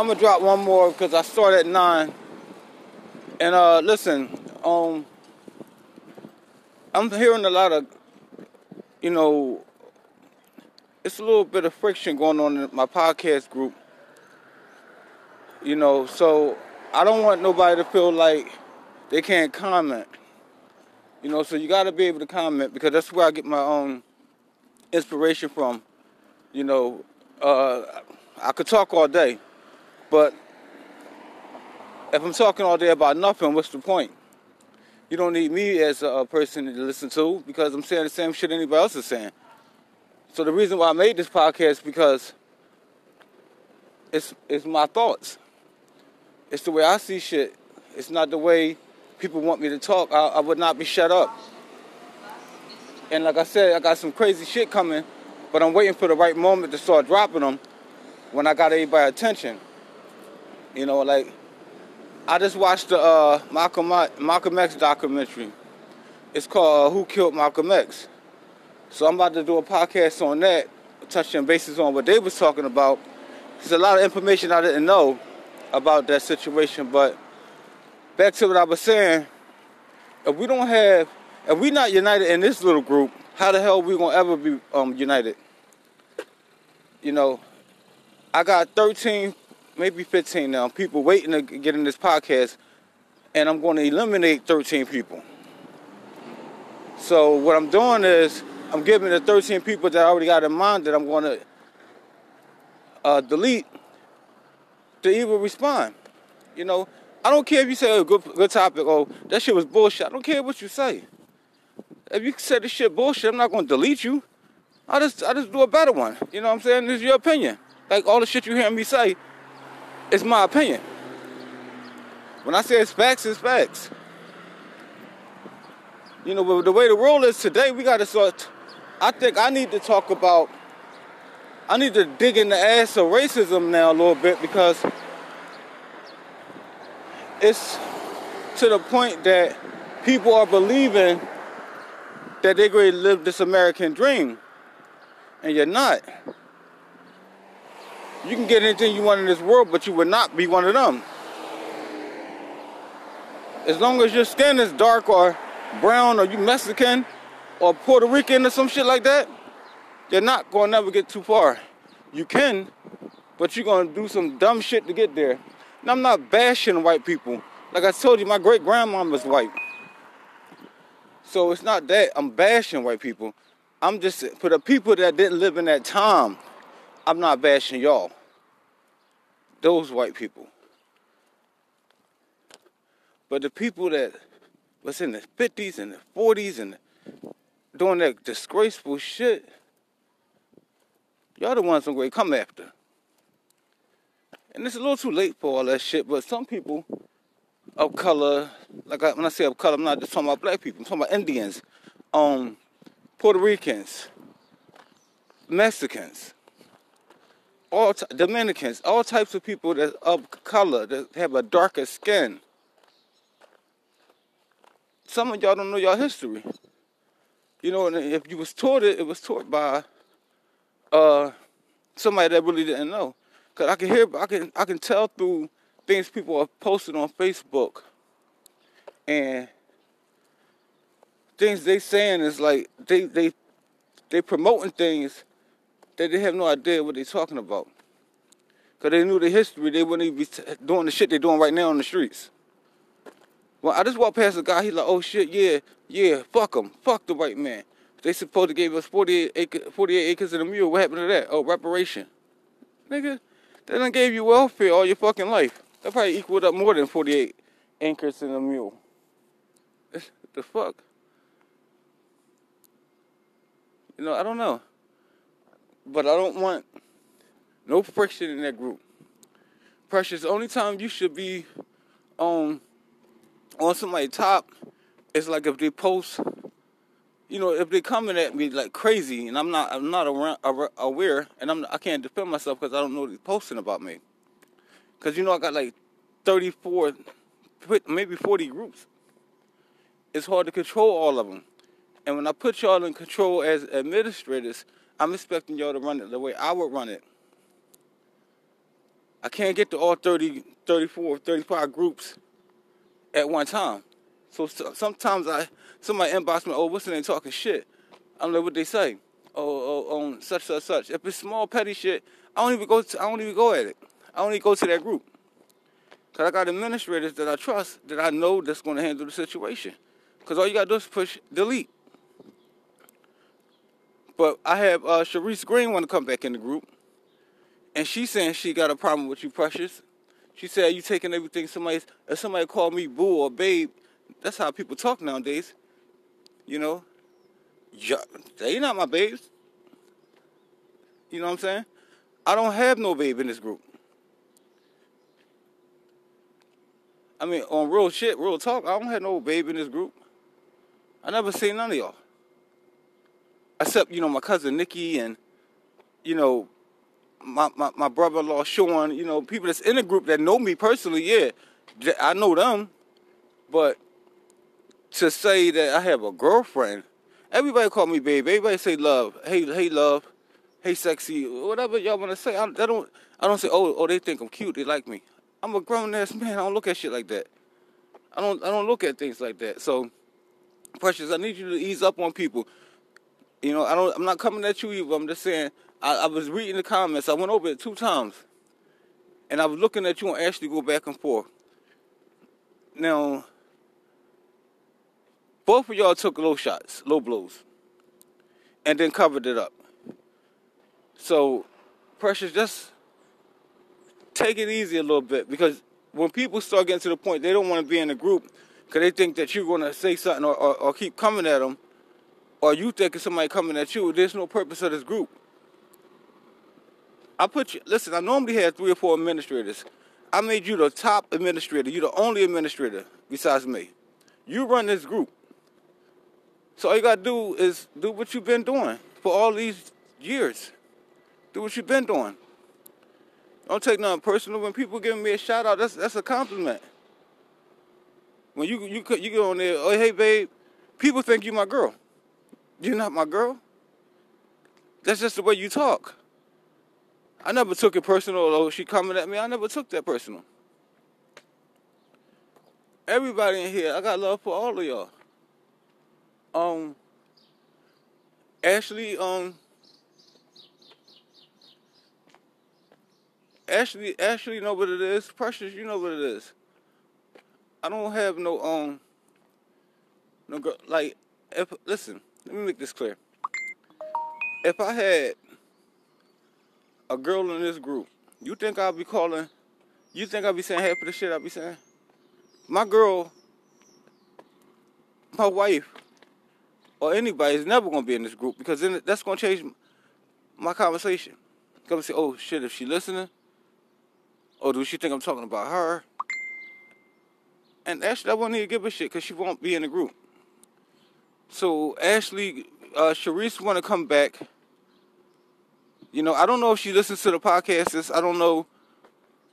I'm gonna drop one more because I start at nine. And uh, listen, um, I'm hearing a lot of, you know, it's a little bit of friction going on in my podcast group. You know, so I don't want nobody to feel like they can't comment. You know, so you got to be able to comment because that's where I get my own inspiration from. You know, uh, I could talk all day. But if I'm talking all day about nothing, what's the point? You don't need me as a person to listen to because I'm saying the same shit anybody else is saying. So the reason why I made this podcast is because it's it's my thoughts. It's the way I see shit. It's not the way people want me to talk. I, I would not be shut up. And like I said, I got some crazy shit coming, but I'm waiting for the right moment to start dropping them when I got everybody's attention. You know, like I just watched the uh, Malcolm Malcolm X documentary. It's called uh, "Who Killed Malcolm X." So I'm about to do a podcast on that, touching bases on what they was talking about. There's a lot of information I didn't know about that situation, but back to what I was saying. If we don't have, if we not united in this little group, how the hell we gonna ever be um, united? You know, I got 13 maybe 15 now, people waiting to get in this podcast, and I'm going to eliminate 13 people. So what I'm doing is I'm giving the 13 people that I already got in mind that I'm going to uh, delete to even respond. You know, I don't care if you say a good good topic or that shit was bullshit. I don't care what you say. If you say this shit bullshit, I'm not going to delete you. I just I just do a better one. You know what I'm saying? This is your opinion. Like all the shit you hear me say, it's my opinion. When I say it's facts, it's facts. You know, but the way the world is today, we got to start. I think I need to talk about. I need to dig in the ass of racism now a little bit because it's to the point that people are believing that they're going to live this American dream, and you're not. You can get anything you want in this world, but you would not be one of them. As long as your skin is dark or brown or you Mexican or Puerto Rican or some shit like that, you're not gonna never get too far. You can, but you're gonna do some dumb shit to get there. And I'm not bashing white people. Like I told you, my great grandmama's white. So it's not that I'm bashing white people. I'm just for the people that didn't live in that time. I'm not bashing y'all. Those white people. But the people that was in the 50s and the 40s and doing that disgraceful shit, y'all the ones I'm going to come after. And it's a little too late for all that shit, but some people of color, like I, when I say of color, I'm not just talking about black people, I'm talking about Indians, um, Puerto Ricans, Mexicans, all t- Dominicans, all types of people that of color that have a darker skin. Some of y'all don't know y'all history. You know, and if you was taught it, it was taught by uh, somebody that really didn't know. Cause I can hear, I can, I can tell through things people have posted on Facebook, and things they saying is like they they they promoting things that they have no idea what they're talking about. Cause they knew the history, they wouldn't even be doing the shit they're doing right now on the streets. Well, I just walked past a guy. He's like, "Oh shit, yeah, yeah, fuck him, fuck the white man." They supposed to give us 48 acres, 48 acres and a mule. What happened to that? Oh, reparation, nigga. They done gave you welfare all your fucking life. That probably equaled up more than 48 acres in a mule. What the fuck? You know, I don't know. But I don't want no friction in that group. Precious, the only time you should be um, on on somebody's top is like if they post you know, if they coming at me like crazy, and I'm not, I'm not aware, and I'm, I can't defend myself because I don't know what they're posting about me. Because you know, I got like 34, maybe 40 groups. It's hard to control all of them. And when I put y'all in control as administrators, I'm expecting y'all to run it the way I would run it. I can't get to all 30, 34, 35 groups at one time. So, so sometimes I somebody inbox me, oh, what's the name talking shit? I don't know what they say. Oh, oh, on such such such. If it's small petty shit, I don't even go. To, I don't even go at it. I even go to that group. Cause I got administrators that I trust that I know that's going to handle the situation. Cause all you got to do is push delete. But I have uh, Sharice Green want to come back in the group, and she's saying she got a problem with you, Precious. She said you taking everything somebody if somebody called me boo or babe, that's how people talk nowadays. You know, they not my babes. You know what I'm saying? I don't have no babe in this group. I mean, on real shit, real talk, I don't have no babe in this group. I never seen none of y'all. Except, you know, my cousin Nikki and, you know, my, my, my brother-in-law Sean, you know, people that's in the group that know me personally, yeah, I know them. But to say that I have a girlfriend. Everybody call me babe. Everybody say love. Hey, hey, love. Hey, sexy. Whatever y'all want to say. I, I don't. I don't say. Oh, oh, they think I'm cute. They like me. I'm a grown ass man. I don't look at shit like that. I don't. I don't look at things like that. So, precious. I need you to ease up on people. You know, I don't. I'm not coming at you either. I'm just saying. I, I was reading the comments. I went over it two times, and I was looking at you and Ashley go back and forth. Now, both of y'all took low shots, low blows, and then covered it up. So, Precious, just take it easy a little bit because when people start getting to the point they don't want to be in a group because they think that you're going to say something or, or, or keep coming at them, or you think it's somebody coming at you, there's no purpose of this group. I put you, listen, I normally had three or four administrators. I made you the top administrator. You're the only administrator besides me. You run this group. So all you gotta do is do what you've been doing for all these years. Do what you've been doing. Don't take nothing personal. When people give me a shout out, that's that's a compliment. When you you you go on there, oh hey babe, people think you my girl. You're not my girl. That's just the way you talk. I never took it personal. Oh, she coming at me. I never took that personal. Everybody in here, I got love for all of y'all. Um, Ashley, um, Ashley, Ashley, know what it is. Precious, you know what it is. I don't have no um, no girl. Like, if listen, let me make this clear. If I had a girl in this group, you think I'll be calling? You think I'll be saying half of the shit I'll be saying? My girl, my wife, or anybody is never gonna be in this group because then that's gonna change my conversation. Gonna say, oh shit, if she listening, or do she think I'm talking about her? And actually, I won't even give a shit because she won't be in the group. So Ashley, uh, Sharice want to come back. You know, I don't know if she listens to the podcast. I don't know,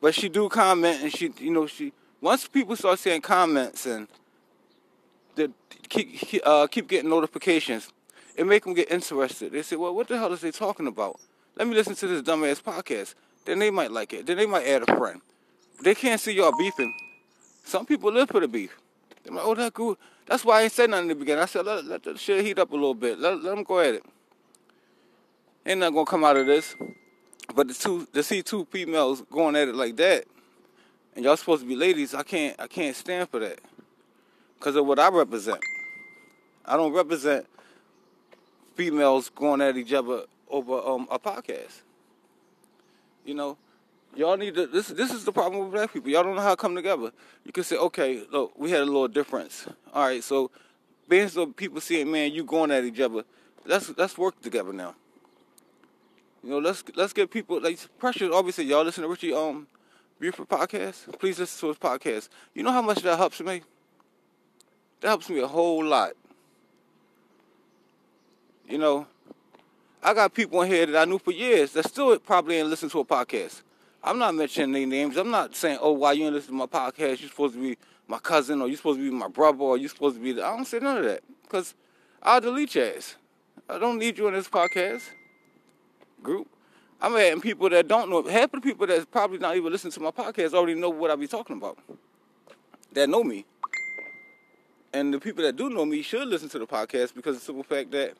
but she do comment and she, you know, she once people start saying comments and that keep uh, keep getting notifications, it make them get interested. They say, "Well, what the hell is they talking about? Let me listen to this dumbass podcast." Then they might like it. Then they might add a friend. They can't see y'all beefing. Some people live for the beef. They're like, "Oh, that good." That's why I ain't said nothing in the beginning. I said, "Let, let the shit heat up a little bit. Let, let them go at it." Ain't nothing gonna come out of this. But the two, to see two females going at it like that, and y'all supposed to be ladies, I can't, I can't stand for that because of what I represent. I don't represent females going at each other over um, a podcast. You know, Y'all need to. This this is the problem with black people. Y'all don't know how to come together. You can say, okay, look, we had a little difference. All right, so being so people seeing, man, you going at each other. Let's let's work together now. You know, let's let's get people like pressure. Obviously, y'all listen to Richie um Buford podcast. Please listen to his podcast. You know how much that helps me. That helps me a whole lot. You know, I got people in here that I knew for years that still probably ain't listen to a podcast. I'm not mentioning their names. I'm not saying, oh, why you ain't listen to my podcast? You're supposed to be my cousin, or you're supposed to be my brother, or you're supposed to be. The... I don't say none of that because I'll delete your ass. I don't need you in this podcast group. I'm adding people that don't know. Half of the people that's probably not even listening to my podcast already know what I be talking about. That know me. And the people that do know me should listen to the podcast because of the simple fact that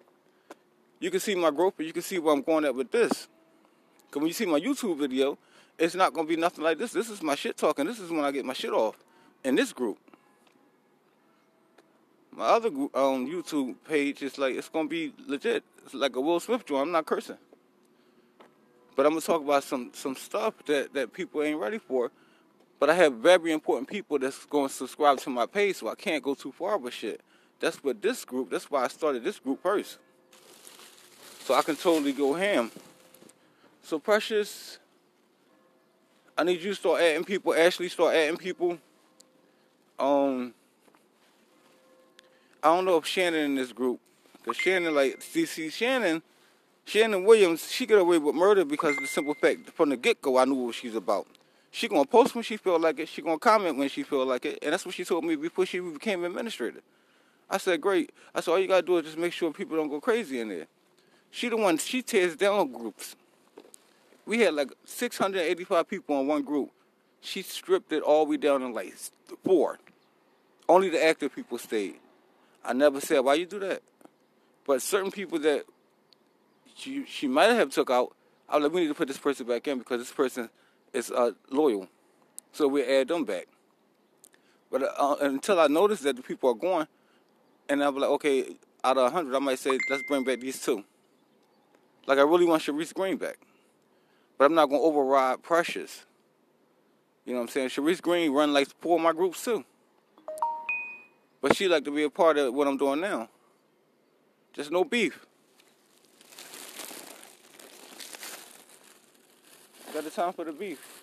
you can see my growth, but you can see where I'm going at with this. Because when you see my YouTube video, it's not to be nothing like this. This is my shit talking. This is when I get my shit off in this group. My other group um, YouTube page is like, it's to be legit. It's like a Will Smith joint. I'm not cursing. But I'm gonna talk about some some stuff that, that people ain't ready for. But I have very important people that's to subscribe to my page, so I can't go too far with shit. That's what this group. That's why I started this group first, so I can totally go ham. So precious, I need you to start adding people. Ashley, start adding people. Um, I don't know if Shannon in this group, cause Shannon like see Shannon Shannon Williams, she get away with murder because of the simple fact from the get go I knew what she's about. She gonna post when she feel like it. She gonna comment when she feel like it, and that's what she told me before she became administrator. I said, great. I said, all you gotta do is just make sure people don't go crazy in there. She the one. She tears down groups. We had like 685 people in one group. She stripped it all the way down to like four. Only the active people stayed. I never said why you do that, but certain people that she she might have took out. I was like, we need to put this person back in because this person is uh, loyal, so we add them back. But uh, until I notice that the people are going, and I'm like, okay, out of hundred, I might say let's bring back these two. Like I really want Sharice Green back, but I'm not gonna override Precious. You know what I'm saying? Sharice Green run like four of my groups too. But she like to be a part of what I'm doing now. Just no beef. Got the time for the beef.